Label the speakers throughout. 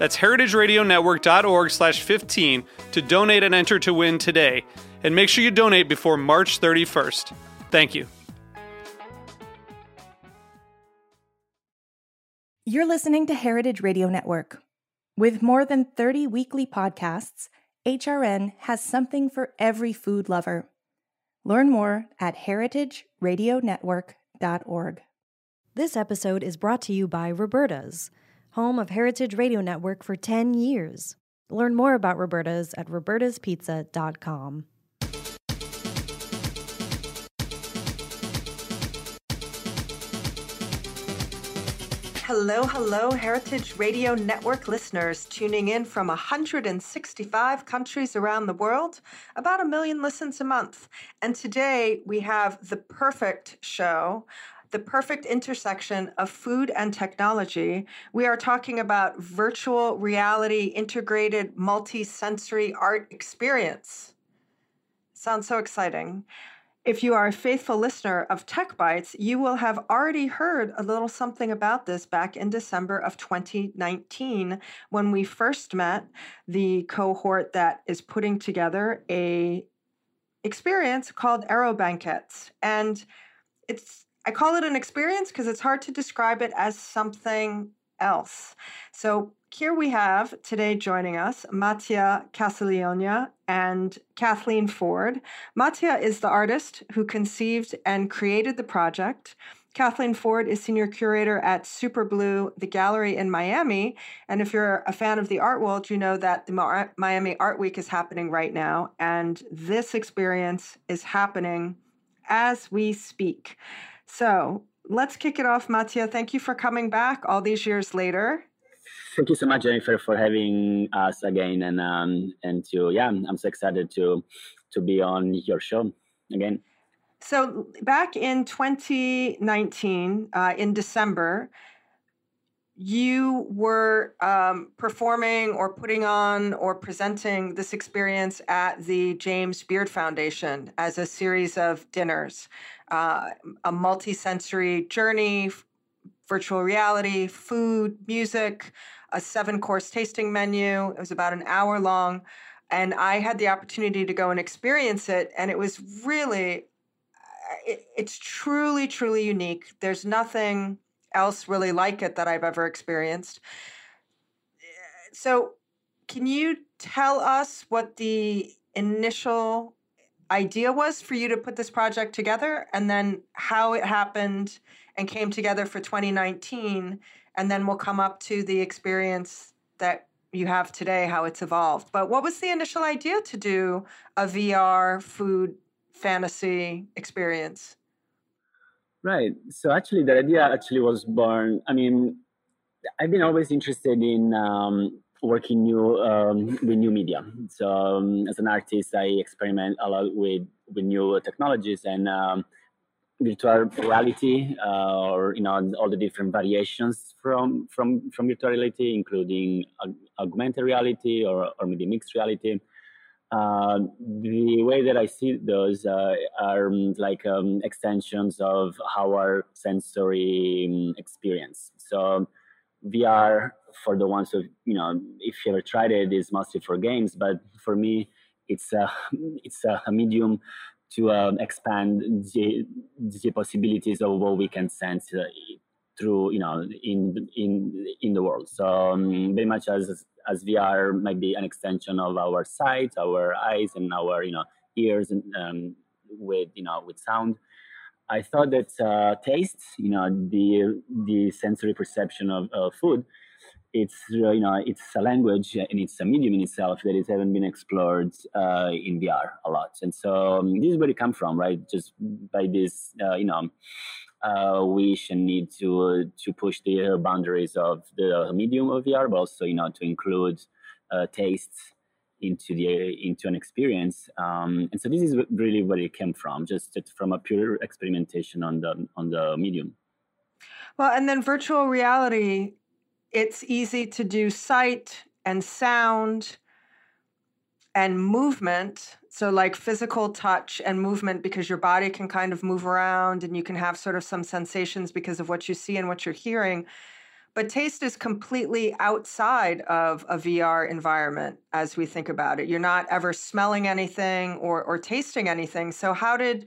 Speaker 1: That's heritageradionetwork.org slash 15 to donate and enter to win today. And make sure you donate before March 31st. Thank you.
Speaker 2: You're listening to Heritage Radio Network. With more than 30 weekly podcasts, HRN has something for every food lover. Learn more at heritageradionetwork.org.
Speaker 3: This episode is brought to you by Roberta's home of Heritage Radio Network for 10 years. Learn more about Roberta's at robertaspizza.com.
Speaker 4: Hello, hello, Heritage Radio Network listeners tuning in from 165 countries around the world, about a million listens a month. And today we have the perfect show the perfect intersection of food and technology. We are talking about virtual reality integrated multi-sensory art experience. Sounds so exciting. If you are a faithful listener of Tech Bites, you will have already heard a little something about this back in December of 2019 when we first met the cohort that is putting together a experience called Aerobanquets. And it's I call it an experience because it's hard to describe it as something else. So here we have today joining us Mattia Casalegno and Kathleen Forde. Mattia is the artist who conceived and created the project. Kathleen Forde is senior curator at Superblue, the gallery in Miami. And if you're a fan of the art world, you know that the Miami Art Week is happening right now. And this experience is happening as we speak. So let's kick it off, Mattia. Thank you for coming back all these years later.
Speaker 5: Thank you so much, Jennifer, for having us again, and um, and to yeah, I'm so excited to to be on your show again.
Speaker 4: So back in 2019, uh, in December, you were um, performing or putting on or presenting this experience at the James Beard Foundation as a series of dinners uh, a multi-sensory journey, virtual reality, food, music, a seven-course tasting menu. It was about an hour long, and I had the opportunity to go and experience it, and it was really, it, it's truly, truly unique. There's nothing else really like it that I've ever experienced. Eh, so, can you tell us what the initial idea was for you to put this project together and then how it happened and came together for 2019 and then we'll come up to the experience that you have today how it's evolved but what was the initial idea to do a vr food fantasy experience
Speaker 5: right so actually the idea actually was born i mean i've been always interested in um, working new um, with new media. So um, as an artist, I experiment a lot with with new technologies and um, virtual reality, uh, or you know all the different variations from from from virtual reality, including augmented reality or or maybe mixed reality. Uh, the way that I see those uh, are um, like um, extensions of our sensory experience. So VR for the ones who you know if you ever tried it is mostly for games but for me it's a it's a medium to um, expand the, the possibilities of what we can sense uh, through you know in in in the world so um, very much as as vr might be an extension of our sight our eyes and our you know ears and um, with you know with sound. I thought that uh, taste, you know, the the sensory perception of, food, it's you know it's a language and it's a medium in itself that is haven't been explored uh, in VR a lot. And so um, this is where it comes from, right? Just by this, uh, you know, uh, wish and need to to push the boundaries of the medium of VR, but also you know to include uh, tastes into the into an experience. Um, and so this is really where it came from, just from a pure experimentation on the on the medium.
Speaker 4: Well, and then virtual reality, it's easy to do sight and sound and movement. So, like physical touch and movement, because your body can kind of move around and you can have sort of some sensations because of what you see and what you're hearing. But taste is completely outside of a VR environment as we think about it. You're not ever smelling anything or, or tasting anything. So, how did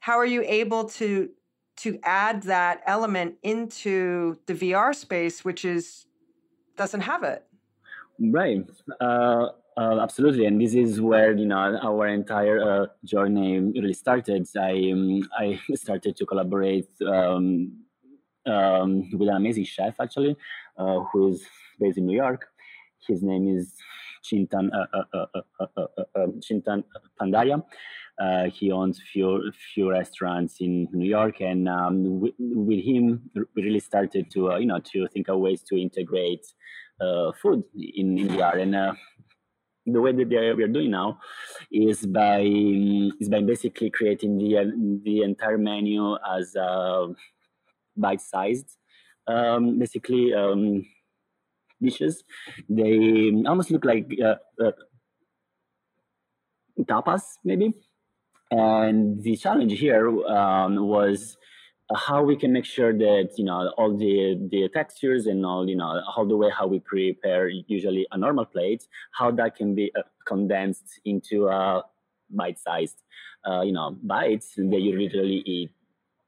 Speaker 4: how are you able to to add that element into the VR space, which is doesn't have it?
Speaker 5: Right. Uh, uh, absolutely, and this is where you know our entire uh, journey really started. I um, I started to collaborate um, um, with an amazing chef actually, uh, who is based in New York. His name is Chintan uh, uh, Chintan Pandya. he owns few few restaurants in New York, and um, with, with, him, we really started to you know to think of ways to integrate food in in VR and the way that we're doing now is by is by basically creating the the entire menu as a bite-sized, um, basically um, dishes. They almost look like uh, uh, tapas, maybe. And the challenge here um, was how we can make sure that you know all the the textures and all you know all the way how we prepare usually a normal plate how that can be uh, condensed into a bite-sized uh, you know bites that you literally eat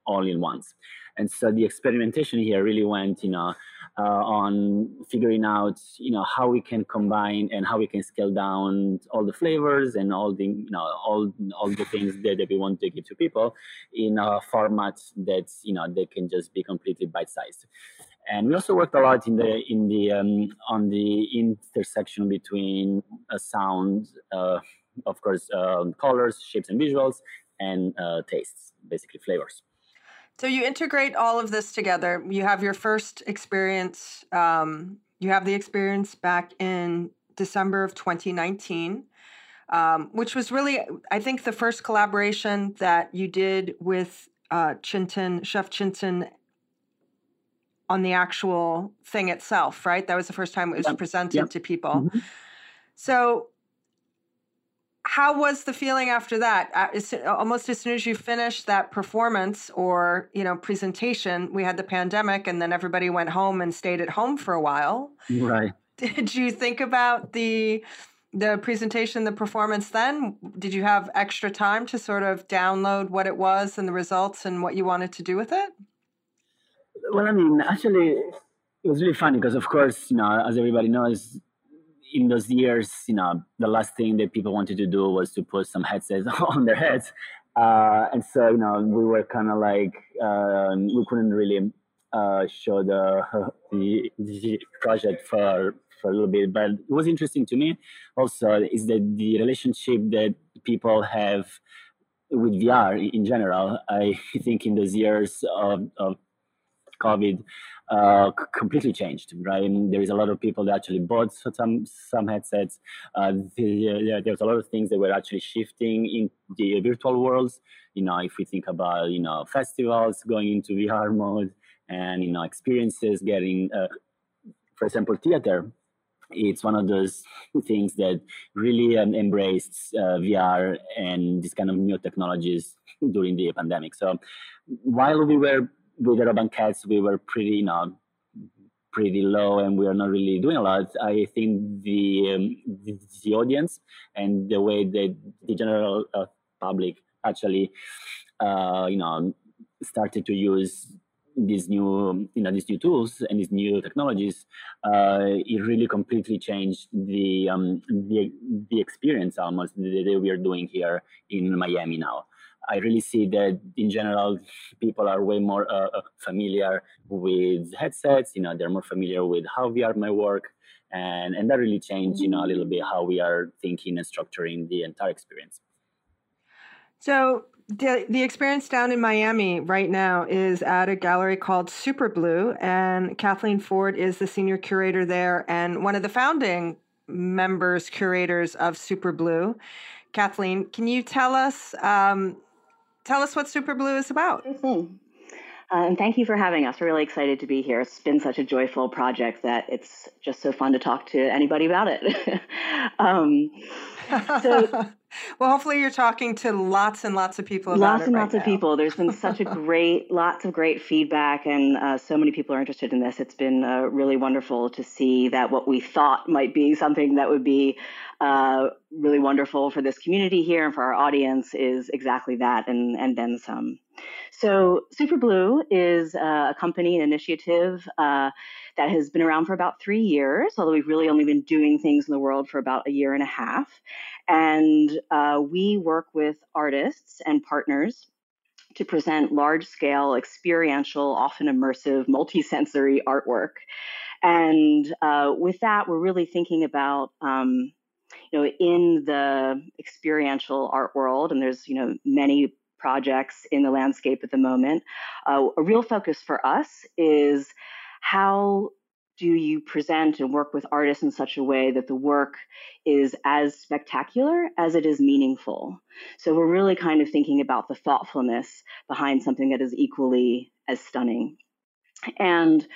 Speaker 5: all in once. And so the experimentation here really went you know uh, on figuring out you know how we can combine and how we can scale down all the flavors and all the you know all all the things that, that we want to give to people in a format that you know they can just be completely bite sized and we also worked a lot in the in the um, on the intersection between uh, sound uh, of course um, colors shapes and visuals and uh, tastes basically flavors
Speaker 4: so you integrate all of this together. You have your first experience. Um, you have the experience back in December of 2019, um, which was really, I think, the first collaboration that you did with uh, Chintan, Chef Chintan, on the actual thing itself, right? That was the first time it was presented to people. Mm-hmm. So how was the feeling after that? Uh, almost as soon as you finished that performance or you know presentation, we had the pandemic, and then everybody went home and stayed at home for a while.
Speaker 5: Right.
Speaker 4: Did you think about the the presentation, the performance? Then did you have extra time to sort of download what it was and the results and what you wanted to do with it?
Speaker 5: Well, I mean, actually, it was really funny because, of course, you know, as everybody knows, in those years, you know, the last thing that people wanted to do was to put some headsets on their heads. Uh, and so, you know, we were kind of like, uh, we couldn't really uh, show the, the, the project for for a little bit. But it was interesting to me also is that the relationship that people have with VR in general. I think in those years of, of COVID, uh, completely changed, right? There is a lot of people that actually bought some some headsets. Uh, the, there's a lot of things that were actually shifting in the virtual worlds. You know, if we think about you know festivals going into VR mode and you know experiences getting, uh, for example, theater. It's one of those things that really um, embraced uh, VR and this kind of new technologies during the pandemic. So while we were with Aerobanquets, we were pretty, you know, pretty low and we are not really doing a lot. I think the um, the, the, audience and the way that the general uh, public actually, uh, you know, started to use these new you know these new tools and these new technologies, uh, it really completely changed the um, the the experience almost that we are doing here in Miami now. I really see that in general, people are way more uh, uh familiar with headsets. You know, they're more familiar with how VR might work, and and that really changed, you know, a little bit how we are thinking and structuring the entire experience.
Speaker 4: So the, the experience down in Miami right now is at a gallery called Superblue, and Kathleen Forde is the senior curator there and one of the founding members, curators of Superblue. Kathleen, can you tell us um, tell us what Superblue is about?
Speaker 6: Thing. Uh, and thank you for having us. We're really excited to be here. It's been such a joyful project that it's just so fun to talk to anybody about it. um,
Speaker 4: so, well, hopefully you're talking to lots and lots of people
Speaker 6: lots and
Speaker 4: right
Speaker 6: lots
Speaker 4: now.
Speaker 6: of people. There's been such a great, lots of great feedback, and uh, so many people are interested in this. It's been uh, really wonderful to see that what we thought might be something that would be uh, really wonderful for this community here and for our audience is exactly that, and and then some. So, Superblue is uh, a company, an initiative uh, that has been around for about three years, although we've really only been doing things in the world for about a year and a half. And uh, we work with artists and partners to present large scale, experiential, often immersive, multisensory artwork. And uh, with that, we're really thinking about um, you know, in the experiential art world, and there's, you know, many projects in the landscape at the moment, uh, a real focus for us is how do you present and work with artists in such a way that the work is as spectacular as it is meaningful? So we're really kind of thinking about the thoughtfulness behind something that is equally as stunning. And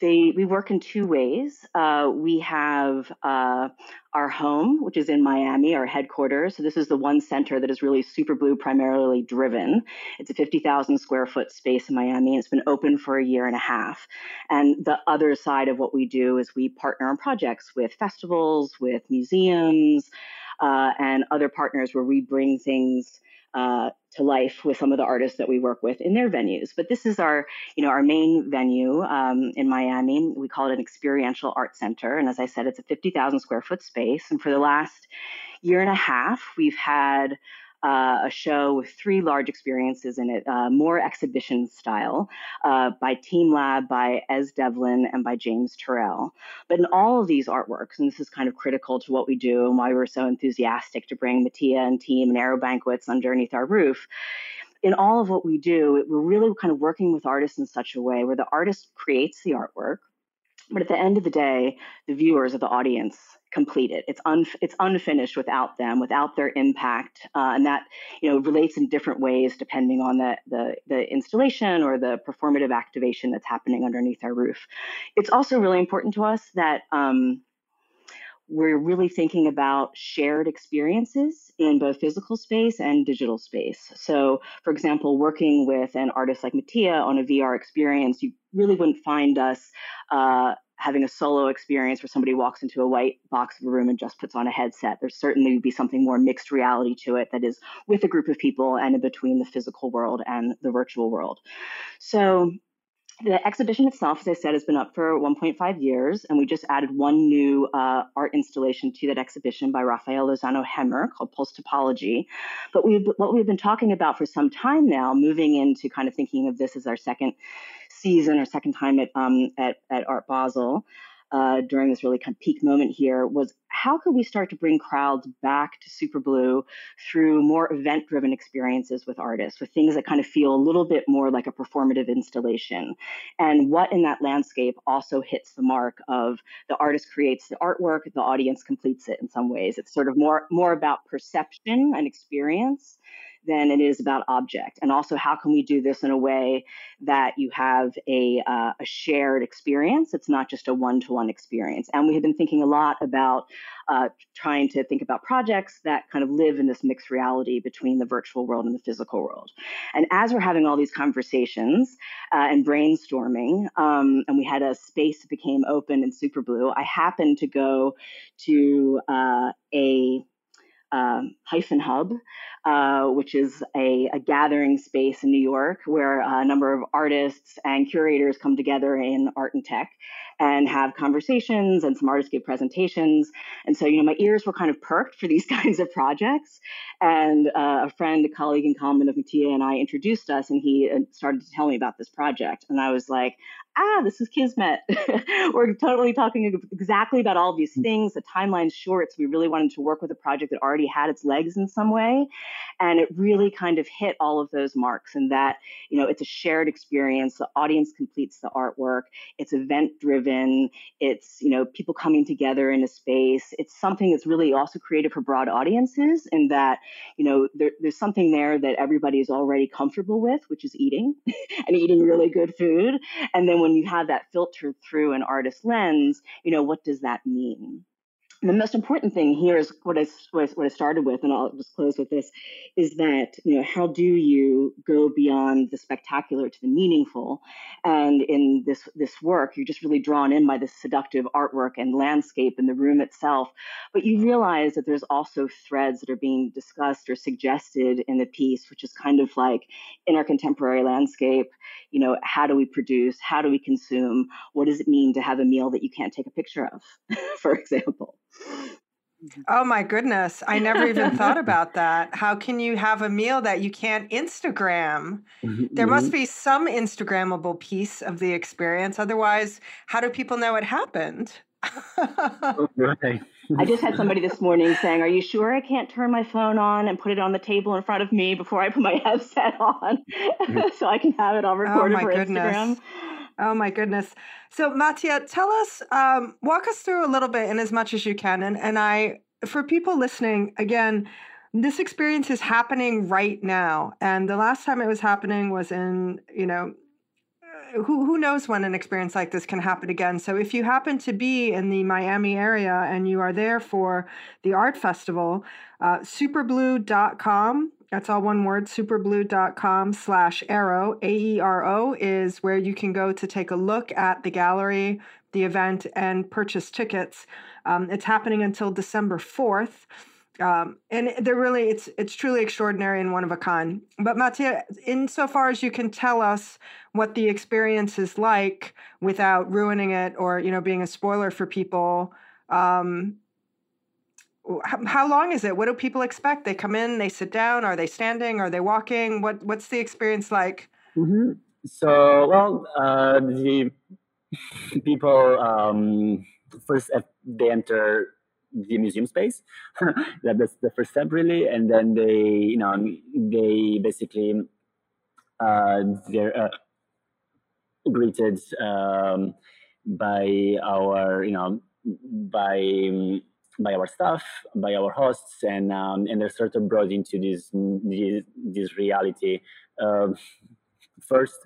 Speaker 6: they, we work in two ways. Uh, we have uh, our home, which is in Miami, our headquarters. So this is the one center that is really Superblue primarily driven. It's a 50,000 square foot space in Miami. And it's been open for a year and a half. And the other side of what we do is we partner on projects with festivals, with museums, uh, and other partners where we bring things uh, to life with some of the artists that we work with in their venues. But this is our, you know, our main venue um, in Miami. We call it an experiential art center, and as I said, it's a 50,000 square foot space. And for the last year and a half, we've had uh, a show with three large experiences in it, uh, more exhibition style, uh, by teamLab, by Es Devlin, and by James Turrell. But in all of these artworks, and this is kind of critical to what we do and why we're so enthusiastic to bring Mattia and team and Aerobanquets underneath our roof, in all of what we do, we're really kind of working with artists in such a way where the artist creates the artwork, but at the end of the day, the viewers or the audience complete it. It's un, it's unfinished without them, without their impact, uh, and that you know relates in different ways depending on the, the the installation or the performative activation that's happening underneath our roof. It's also really important to us that um, we're really thinking about shared experiences in both physical space and digital space. So, for example, working with an artist like Mattia on a VR experience, you really wouldn't find us uh, having a solo experience where somebody walks into a white box of a room and just puts on a headset. There's certainly be something more mixed reality to it that is with a group of people and in between the physical world and the virtual world. So the exhibition itself, as I said, has been up for 1.5 years, and we just added one new uh, art installation to that exhibition by Rafael Lozano Hemmer called Pulse Topology. But we what we've been talking about for some time now, moving into kind of thinking of this as our second season or second time at um, at, at Art Basel, uh, during this really kind of peak moment here was how could we start to bring crowds back to Super Blue through more event driven experiences with artists, with things that kind of feel a little bit more like a performative installation? And what in that landscape also hits the mark of the artist creates the artwork, the audience completes it in some ways. It's sort of more, more about perception and experience than it is about object. And also, how can we do this in a way that you have a, uh, a shared experience? It's not just a one to one experience. And we have been thinking a lot about uh, trying to think about projects that kind of live in this mixed reality between the virtual world and the physical world. And as we're having all these conversations uh, and brainstorming, um, and we had a space that became open in Superblue, I happened to go to uh, a um, Hyphen Hub, uh, which is a, a, gathering space in New York where a number of artists and curators come together in art and tech and have conversations and some artistic presentations. And so, you know, my ears were kind of perked for these kinds of projects. And uh, a friend, a colleague in common of Mattia and I introduced us, and he uh, started to tell me about this project. And I was like, ah, this is Kismet. We're totally talking exactly about all these mm. things. The timeline's short, so we really wanted to work with a project that already had its legs in some way. And it really kind of hit all of those marks and that, you know, it's a shared experience. The audience completes the artwork. It's event driven. It's, you know, people coming together in a space. It's something that's really also created for broad audiences in that, you know, there, there's something there that everybody is already comfortable with, which is eating and eating really mm-hmm. good food. And then when you have that filtered through an artist lens, you know, what does that mean? The most important thing here is what I, what I started with, and I'll just close with this, is that you know how do you go beyond the spectacular to the meaningful? And in this this work, you're just really drawn in by this seductive artwork and landscape and the room itself, but you realize that there's also threads that are being discussed or suggested in the piece, which is kind of like in our contemporary landscape. You know, how do we produce? How do we consume? What does it mean to have a meal that you can't take a picture of, for example?
Speaker 4: Oh my goodness. I never even thought about that. How can you have a meal that you can't Instagram? Mm-hmm. There must mm-hmm. be some Instagrammable piece of the experience. Otherwise, how do people know it happened?
Speaker 6: right. I just had somebody this morning saying, Are you sure I can't turn my phone on and put it on the table in front of me before I put my headset on mm-hmm. so I can have it all oh recorded oh for goodness. Instagram?
Speaker 4: Oh my goodness. So Mattia, tell us, um, walk us through a little bit in as much as you can. And and I for people listening, again, this experience is happening right now. And the last time it was happening was in, you know, uh, who who knows when an experience like this can happen again. So if you happen to be in the Miami area and you are there for the art festival, uh, superblue.com that's all one word, superblue.com slash arrow, A-E-R-O, is where you can go to take a look at the gallery, the event, and purchase tickets. Um, it's happening until December 4th. Um, and they're really, it's it's truly extraordinary and one of a kind. But Mattia, insofar as you can tell us what the experience is like without ruining it or, you know, being a spoiler for people, um, how long is it? What do people expect? They come in, they sit down. Are they standing? Are they walking? What What's the experience like?
Speaker 5: Mm-hmm. So, well, uh, the people um, first they enter the museum space. That's the first step, really, and then they, you know, they basically uh, they're uh, greeted um, by our, you know, by by our staff, by our hosts, and um, and they're sort of brought into this this, this reality uh, first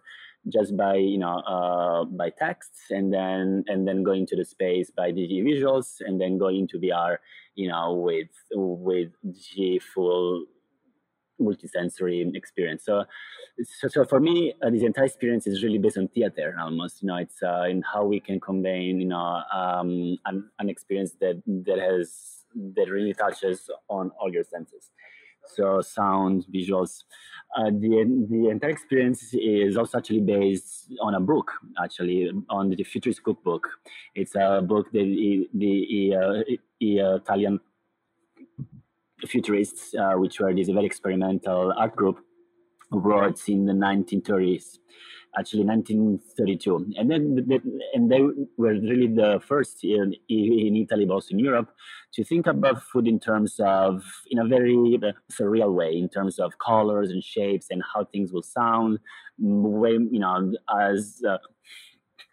Speaker 5: just by you know uh, by texts and then and then going to the space by the visuals and then going to VR you know with with the full multisensory experience. So, so, so for me, uh, this entire experience is really based on theater almost. You know, it's uh, in how we can combine, you know, um, an, an experience that that has that really touches on all your senses. So sound, visuals. Uh, the the entire experience is also actually based on a book, actually on the Futurist Cookbook. It's a book that the, the uh, Italian futurists, uh, which were this very experimental art group, wrote in the 1930s, actually 1932, and then the, and they were really the first in, in Italy, but also in Europe, to think about food in terms of in a very uh, surreal way, in terms of colors and shapes and how things will sound, way you know as uh,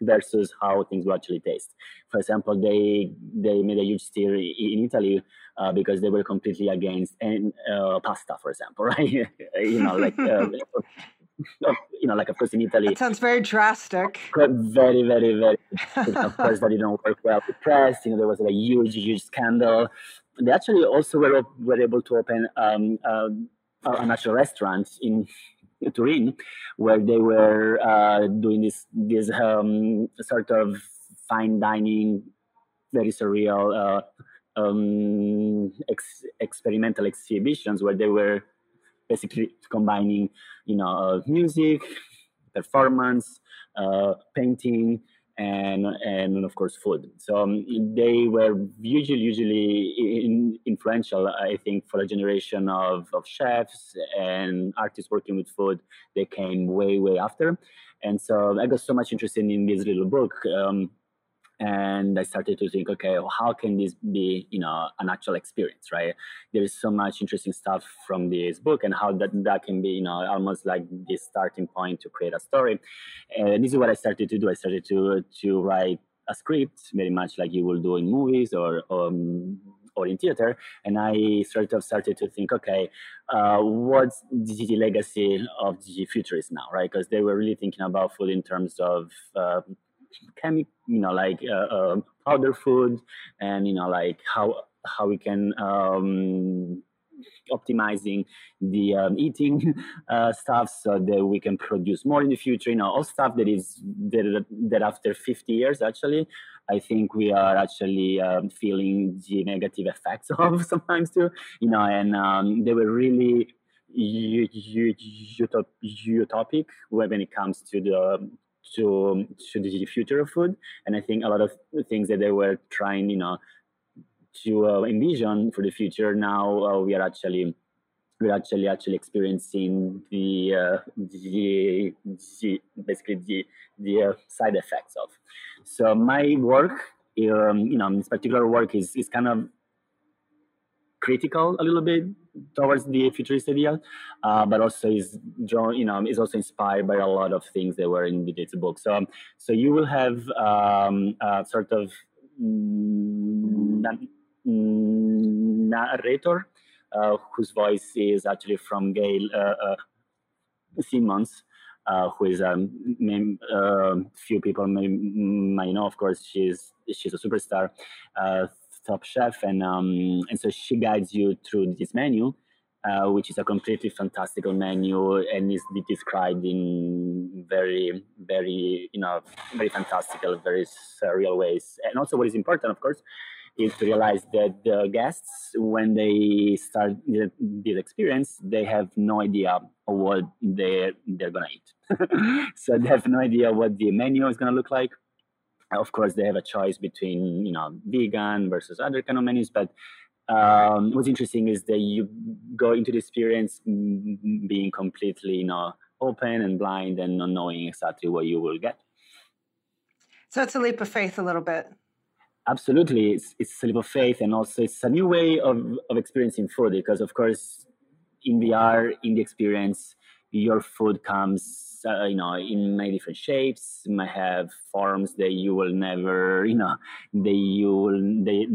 Speaker 5: versus how things will actually taste. For example, they they made a huge stir in Italy uh, because they were completely against and uh, pasta, for example, right? you know, like. Uh, you know, like of course in Italy.
Speaker 4: That sounds very drastic.
Speaker 5: Very, very, very. of course, that didn't work well with press. You know, there was a huge, huge scandal. They actually also were, were able to open um, uh, a natural restaurant in Turin, where they were uh, doing this this um, sort of fine dining, very surreal uh, um, ex- experimental exhibitions where they were basically combining, you know, uh, music, performance, uh, painting, and and of course food. So um, they were usually usually in, influential, I think, for a generation of, of chefs and artists working with food. They came way way after, and so I got so much interested in this little book. Um, and I started to think, okay, well, how can this be, you know, an actual experience, right? There is so much interesting stuff from this book, and how that that can be, you know, almost like the starting point to create a story. And this is what I started to do. I started to to write a script, very much like you will do in movies or. Um, or in theater, and I sort of started to think, okay, uh, what's the legacy of the futurists now, right? Because they were really thinking about food in terms of uh, chemical, you know, like uh, uh, powder food, and you know, like how how we can um, optimizing the um, eating uh, stuff so that we can produce more in the future. You know, all stuff that is that, that after 50 years, actually, I think we are actually um, feeling the negative effects of sometimes too. You know, and um, they were really utopic when it comes to the to to the future of food. And I think a lot of things that they were trying, you know, to uh, envision for the future. Now uh, we are actually we're actually actually experiencing the, uh, the, the, basically the the uh, side effects of. So my work, um, you know, this particular work is is kind of critical a little bit towards the futurist idea, uh, but also is drawn, you know, is also inspired by a lot of things that were in the data book. So, um, so you will have um, sort of narrator uh, whose voice is actually from Gail uh, uh, Simmons. Uh, who is a um, few people may, may know. Of course, she's she's a superstar, top chef, and um, and so she guides you through this menu, uh, which is a completely fantastical menu and is described in very, very, you know, very fantastical, very surreal ways. And also, what is important, of course, is to realize that the guests, when they start this experience, they have no idea what they're, they're gonna eat. so they have no idea what the menu is gonna look like of course they have a choice between you know vegan versus other kind of menus but um, what's interesting is that you go into the experience being completely you know open and blind and not knowing exactly what you will get.
Speaker 4: So it's a leap of faith a little bit.
Speaker 5: Absolutely. It's, it's a leap of faith and also it's a new way of, of experiencing food because of course in vr in the experience your food comes uh, you know in many different shapes. Might have forms that you will never you know that you will they,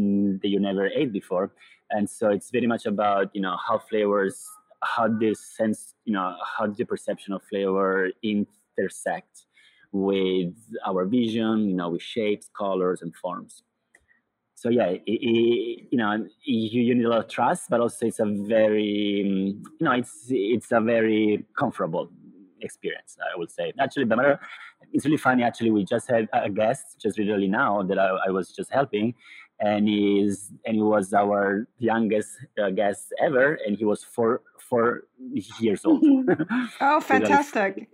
Speaker 5: that you never ate before. And so it's very much about you know how flavors how this sense you know how the perception of flavor intersect with our vision you know with shapes colors and forms so yeah it, it, you know you, you, need a lot of trust but also it's a very you know it's it's a very comfortable experience, I would say. Actually, the matter, it's really funny. Actually, we just had a guest just literally now that I, I was just helping, and he's and he was our youngest uh, guest ever, and he was four four years old.
Speaker 4: oh, fantastic!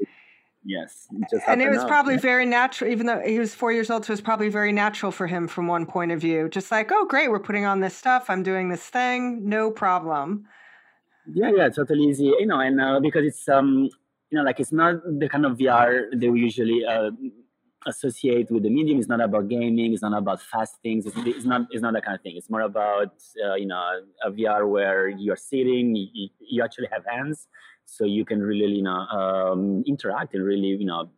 Speaker 5: Yes,
Speaker 4: and it was up. probably very natural. Even though he was four years old, so it was probably very natural for him from one point of view. Just like, oh, great, we're putting on this stuff. I'm doing this thing, no problem.
Speaker 5: Yeah, yeah, totally easy. You know, and uh, because it's um you know, like it's not the kind of VR that we usually uh, associate with the medium. It's not about gaming. It's not about fast things. It's, it's not. It's not that kind of thing. It's more about uh, you know a VR where you're sitting. You, you, actually have hands, so you can really you know um, interact and really you know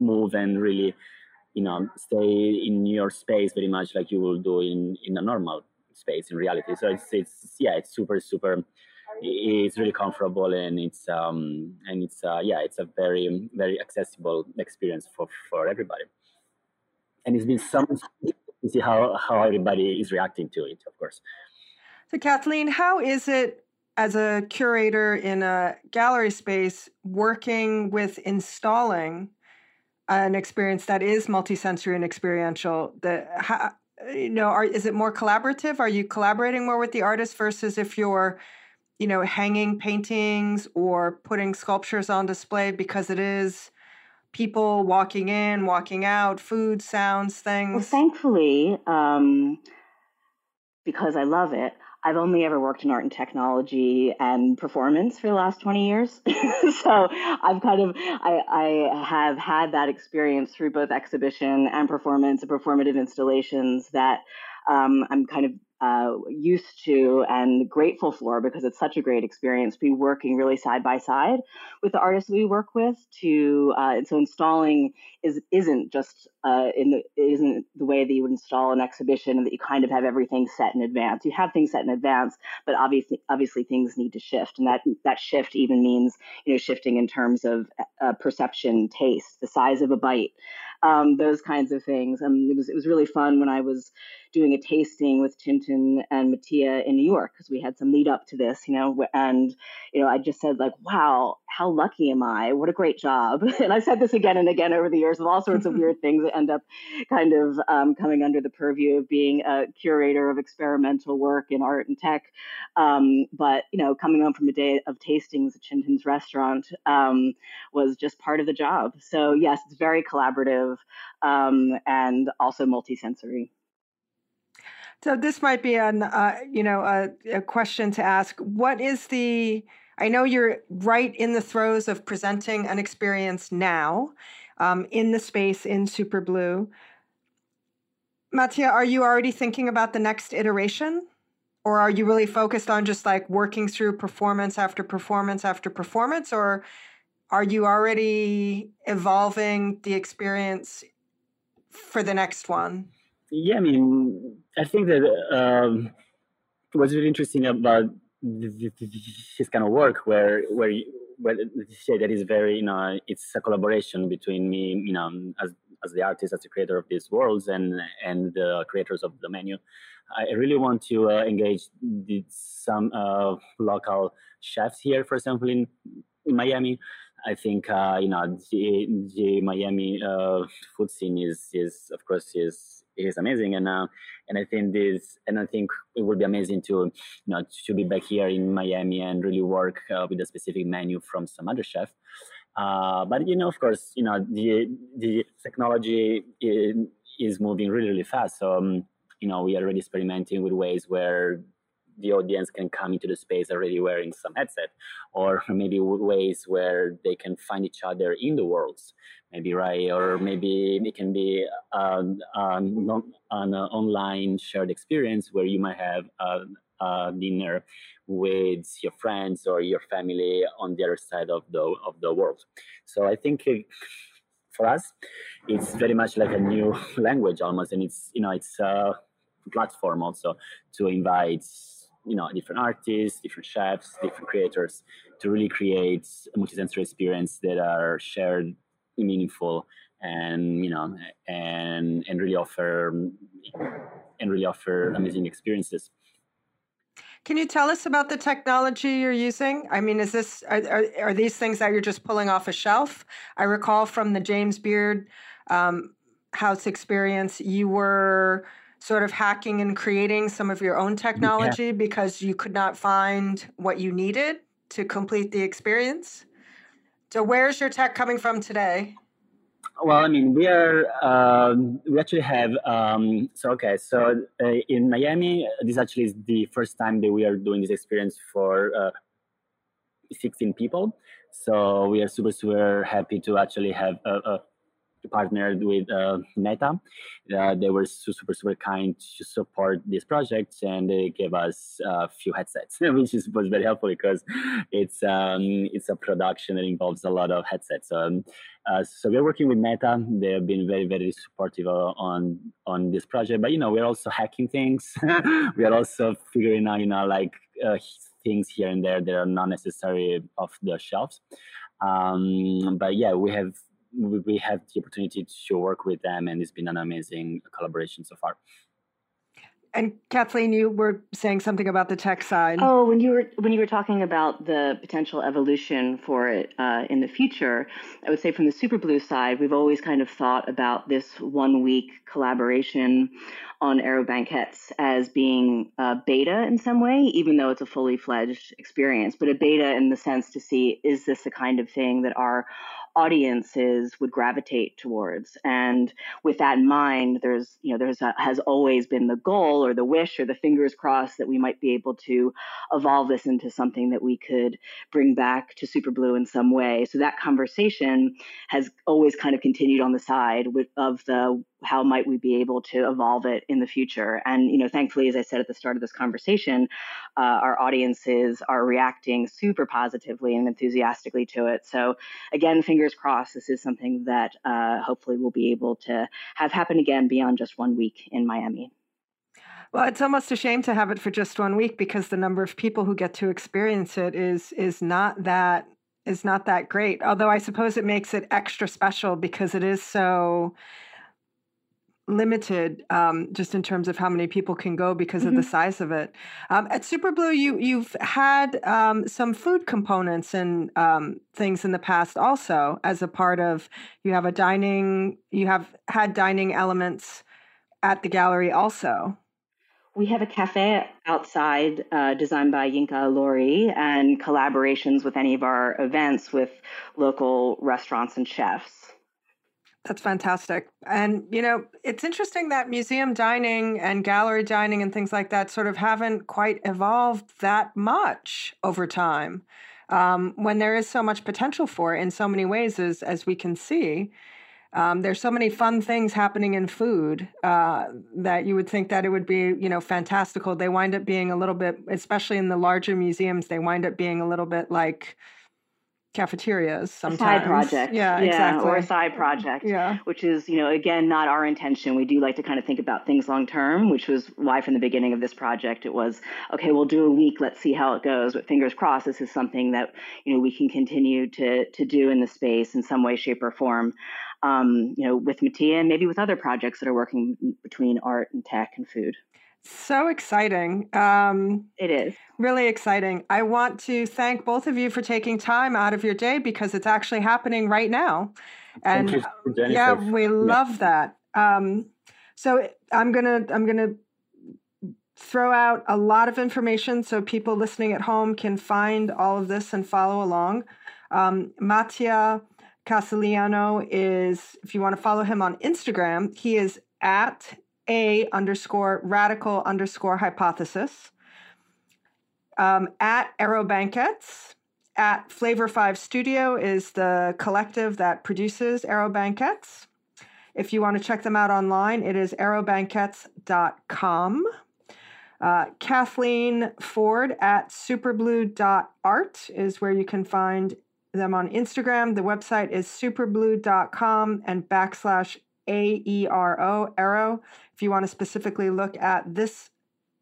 Speaker 5: move and really you know stay in your space very much like you will do in in a normal space in reality. So it's it's yeah, it's super super it's really comfortable and it's um and it's uh, yeah it's a very very accessible experience for for everybody and it's been some to see how how everybody is reacting to it of course
Speaker 4: so kathleen how is it as a curator in a gallery space working with installing an experience that is multisensory and experiential the how, you know, are, is it more collaborative? Are you collaborating more with the artist versus if you're, you know, hanging paintings or putting sculptures on display because it is people walking in, walking out, food, sounds, things?
Speaker 6: Well, thankfully, um, because I love it, I've only ever worked in art and technology and performance for the last 20 years. so I've kind of, I, I, have had that experience through both exhibition and performance and performative installations that um, I'm kind of uh, used to and grateful for because it's such a great experience to be working really side by side with the artists we work with to uh, so installing is isn't just uh, in the isn't the way that you would install an exhibition and that you kind of have everything set in advance you have things set in advance but obviously obviously things need to shift and that that shift even means you know shifting in terms of uh, perception taste the size of a bite um, those kinds of things. and it was it was really fun when I was doing a tasting with Chintan and Mattia in New York because we had some lead up to this, you know, and you know I just said like, wow, how lucky am I? What a great job! And I've said this again and again over the years of all sorts of weird things that end up kind of um, coming under the purview of being a curator of experimental work in art and tech. Um, but you know, coming home from a day of tastings at Chintan's restaurant um, was just part of the job. So yes, it's very collaborative um, and also multisensory.
Speaker 4: So this might be an uh, you know a, a, question to ask. What is the? I know you're right in the throes of presenting an experience now, um, in the space in Superblue. Mattia, are you already thinking about the next iteration? Or are you really focused on just like working through performance after performance after performance? Or are you already evolving the experience for the next one?
Speaker 5: Yeah, I mean, I think that um, what's really interesting about this kind of work, where where where say that is very, you know, it's a collaboration between me, you know, as as the artist, as the creator of these worlds, and and the creators of the menu. I really want to uh, engage some uh, local chefs here, for example, in, in Miami, I think uh, you know the, the Miami uh, food scene is is of course is is amazing and uh, and I think this and I think it would be amazing to you know to be back here in Miami and really work uh, with a specific menu from some other chef. Uh, but you know, of course, you know the the technology is, moving really really fast. So um, you know we are already experimenting with ways where the audience can come into the space already wearing some headset or maybe ways where they can find each other in the worlds maybe right? Or maybe it can be um, um, an online shared experience where you might have a, a, dinner with your friends or your family on the other side of the of the world. So i think it, for us it's very much like a new language almost and it's you know it's a platform also to invite you know different artists different chefs different creators to really create a multisensory experience that are shared meaningful and you know and and really offer and really offer amazing experiences
Speaker 4: can you tell us about the technology you're using? I mean, is this are, are, are, these things that you're just pulling off a shelf? I recall from the James Beard um, House experience, you were sort of hacking and creating some of your own technology yeah. because you could not find what you needed to complete the experience. So, where's your tech coming from today?
Speaker 5: Well, I mean, we are um, we actually have um, so okay. So uh, in Miami, this actually is the first time that we are doing this experience for uh, 16 people. So we are super super happy to actually have a, a partnered with uh, Meta. Uh, they were super, super kind to support this project and they gave us a few headsets, which is, was very helpful because it's um, it's a production that involves a lot of headsets. Um, uh, so we're working with Meta. They have been very, very supportive on on this project. But you know, we're also hacking things. we are also figuring out, you know, like uh, things here and there that are not necessarily off the shelves. Um, but yeah, we have we have the opportunity to work with them, and it's been an amazing collaboration so far.
Speaker 4: and Kathleen, you were saying something about the tech side.
Speaker 6: Oh, when you were when you were talking about the potential evolution for it uh, in the future, I would say from the Superblue side, we've always kind of thought about this one week collaboration on Aerobanquets as being a beta in some way, even though it's a fully fledged experience, but a beta in the sense to see is this the kind of thing that our audiences would gravitate towards. And with that in mind, there's, you know, there's a, has always been the goal or the wish or the fingers crossed that we might be able to evolve this into something that we could bring back to Superblue in some way. So that conversation has always kind of continued on the side with, of the how might we be able to evolve it in the future? And you know thankfully as i said at the start of this conversation uh, our audiences are reacting super positively and enthusiastically to it. So again fingers crossed this is something that uh, hopefully we'll be able to have happen again beyond just one week in miami.
Speaker 4: Well, it's almost a shame to have it for just one week because the number of people who get to experience it is is not that is not that great. Although I suppose it makes it extra special because it is so limited um, just in terms of how many people can go because mm-hmm. of the mm-hmm. size of it. Um, at Superblue, you you've had um, some food components and um, things in the past also as a part of you have a dining you have had dining elements at the gallery also.
Speaker 6: We have a cafe outside uh, designed by Yinka Ilori and collaborations with any of our events with local restaurants and chefs.
Speaker 4: That's fantastic. And, you know, it's interesting that museum dining and gallery dining and things like that sort of haven't quite evolved that much over time. Um, when there is so much potential for it in so many ways, as, as we can see. Um, there's so many fun things happening in food uh, that you would think that it would be, you know, fantastical. They wind up being a little bit, especially in the larger museums, they wind up being a little bit like cafeterias sometimes.
Speaker 6: A side project.
Speaker 4: Yeah, yeah, exactly.
Speaker 6: Or a side project. Yeah. Which is, you know, again, not our intention. We do like to kind of think about things long term, which was why from the beginning of this project it was, okay, we'll do a week, let's see how it goes. But fingers crossed, this is something that, you know, we can continue to to do in the space in some way, shape, or form. Um, you know, with Mattia and maybe with other projects that are working between art and tech and food.
Speaker 4: So exciting. Um,
Speaker 6: it is.
Speaker 4: Really exciting. I want to thank both of you for taking time out of your day because it's actually happening right now. And you, yeah, we love that. Um, so I'm gonna I'm gonna throw out a lot of information so people listening at home can find all of this and follow along. Um, Mattia Casalegno is, if you want to follow him on Instagram, he is at a underscore radical underscore hypothesis. Um, at Aerobanquets, at Flavor 5 Studio is the collective that produces Aerobanquets. If you want to check them out online, it is aerobanquets.com. Uh, Kathleen Forde at superblue.art is where you can find them on Instagram. The website is superblue.com and backslash AERO, Arrow, if you want to specifically look at this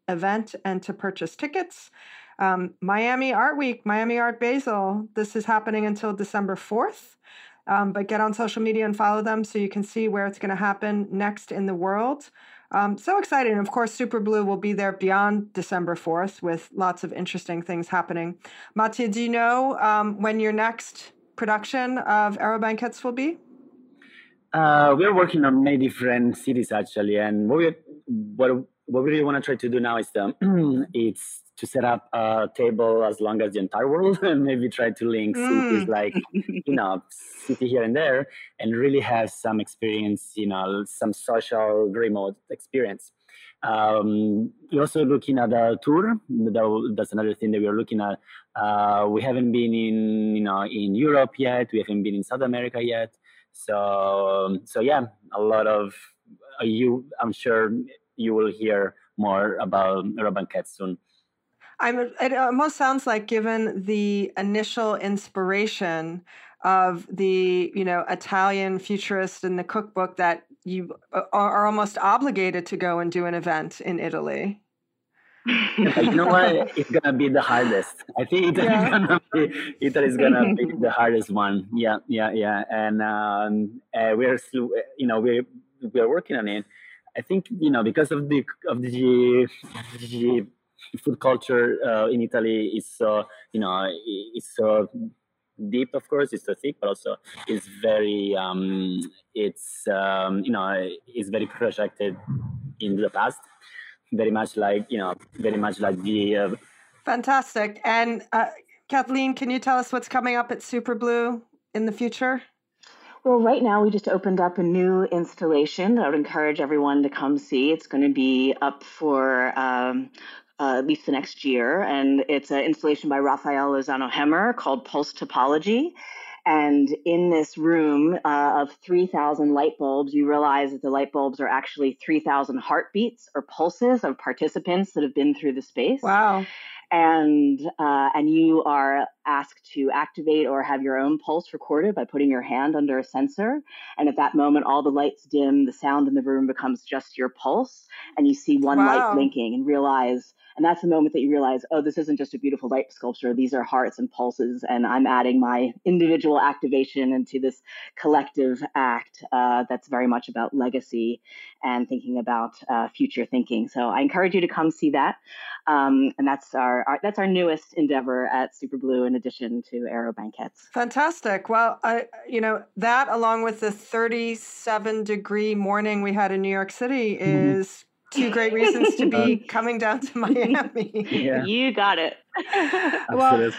Speaker 4: event and to purchase tickets. Um, Miami Art Week, Miami Art Basel, this is happening until December 4th. Um, but get on social media and follow them so you can see where it's going to happen next in the world. Um, so excited. And of course, Superblue will be there beyond December 4th with lots of interesting things happening. Mattia, do you know um, when your next production of Aerobanquets will be?
Speaker 5: Uh, we're working on many different cities actually, and what we what what we really want to try to do now is um, it's to set up a table as long as the entire world, and maybe try to link mm. cities like you know city here and there, and really have some experience, you know, some social remote experience. Um, we're also looking at a tour. That's another thing that we're looking at. Uh, we haven't been in, you know, in Europe yet. We haven't been in South America yet. So so yeah, a lot of uh, you. I'm sure you will hear more about Aerobanquets soon.
Speaker 4: I'm, it almost sounds like, given the initial inspiration of the you know Italian futurist in the cookbook, that you uh, are almost obligated to go and do an event in Italy
Speaker 5: you know what? It's gonna be the hardest. I think Italy yeah. gonna be Italy is gonna be the hardest one. Yeah, yeah, yeah. And um, uh, we're still, you know, we're we're working on it. I think you know because of the of the, the food culture uh, in Italy is so you know it's so deep of course it's so thick but also it's very um, it's um, you know it's very projected in the past very much like you know very much like the uh,
Speaker 4: fantastic and uh, kathleen can you tell us what's coming up at Superblue in the future
Speaker 6: well, right now we just opened up a new installation that I would encourage everyone to come see. It's going to be up for um, uh, at least the next year. And it's an installation by Rafael Lozano Hemmer called Pulse Topology. And in this room uh, of 3,000 light bulbs, you realize that the light bulbs are actually 3,000 heartbeats or pulses of participants that have been through the space.
Speaker 4: Wow
Speaker 6: and uh, and you are asked to activate or have your own pulse recorded by putting your hand under a sensor. And at that moment, all the lights dim, the sound in the room becomes just your pulse, and you see one wow. light blinking and realize and that's the moment that you realize, oh, this isn't just a beautiful light sculpture. These are hearts and pulses. And I'm adding my individual activation into this collective act uh, that's very much about legacy and thinking about uh, future thinking. So I encourage you to come see that. Um, and that's our, our, that's our newest endeavor at Superblue in addition to Aerobanquets.
Speaker 4: Fantastic. Well, I, you know, that along with the 37 degree morning we had in New York City mm-hmm. Is two great reasons to be coming down to Miami.
Speaker 6: Yeah. You got it.
Speaker 4: well,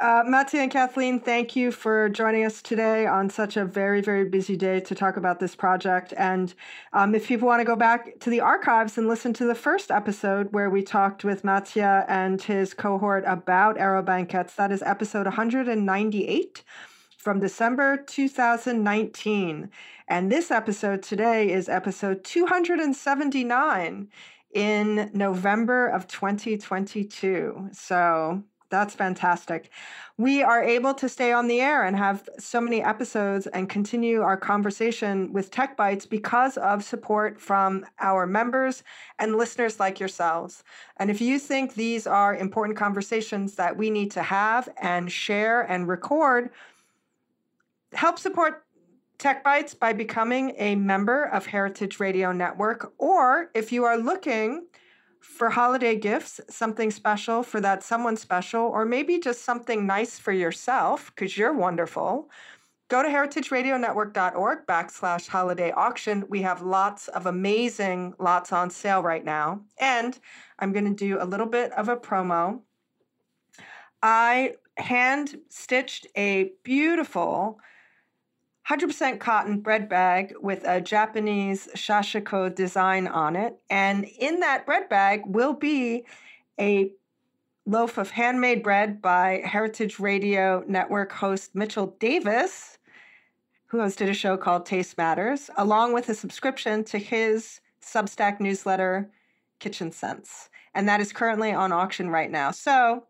Speaker 4: uh, Mattia and Kathleen, thank you for joining us today on such a very, very busy day to talk about this project. And um, if people want to go back to the archives and listen to the first episode where we talked with Mattia and his cohort about Aerobanquets, that is episode 198 from December 2019. And this episode today is episode 279 in November of 2022. So that's fantastic. We are able to stay on the air and have so many episodes and continue our conversation with Tech Bites because of support from our members and listeners like yourselves. And if you think these are important conversations that we need to have and share and record, help support Tech Bites by becoming a member of Heritage Radio Network, or if you are looking for holiday gifts, something special for that someone special, or maybe just something nice for yourself because you're wonderful, go to heritageradionetwork.org backslash holiday auction. We have lots of amazing lots on sale right now. And I'm going to do a little bit of a promo. I hand stitched a beautiful 100% cotton bread bag with a Japanese sashiko design on it. And in that bread bag will be a loaf of handmade bread by Heritage Radio Network host Mitchell Davis, who hosted a show called Taste Matters, along with a subscription to his Substack newsletter, Kitchen Sense. And that is currently on auction right now. So,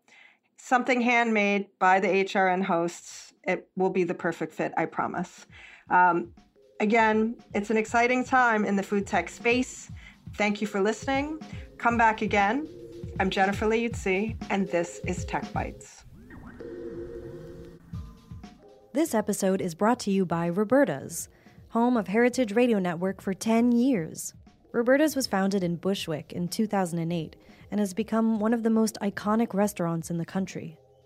Speaker 4: something handmade by the HRN hosts it will be the perfect fit, I promise. Um, again, it's an exciting time in the food tech space. Thank you for listening. Come back again. I'm Jennifer Leuzzi, and this is Tech Bites.
Speaker 3: This episode is brought to you by Roberta's, home of Heritage Radio Network for 10 years. Roberta's was founded in Bushwick in 2008 and has become one of the most iconic restaurants in the country.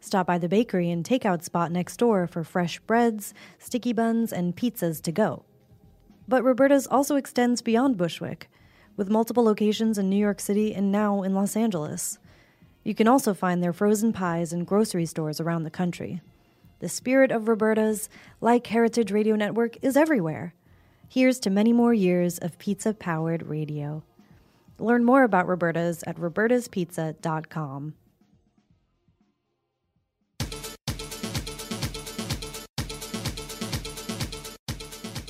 Speaker 3: Stop by the bakery and takeout spot next door for fresh breads, sticky buns, and pizzas to go. But Roberta's also extends beyond Bushwick, with multiple locations in New York City and now in Los Angeles. You can also find their frozen pies in grocery stores around the country. The spirit of Roberta's, like Heritage Radio Network, is everywhere. Here's to many more years of pizza powered radio. Learn more about Roberta's at robertaspizza.com.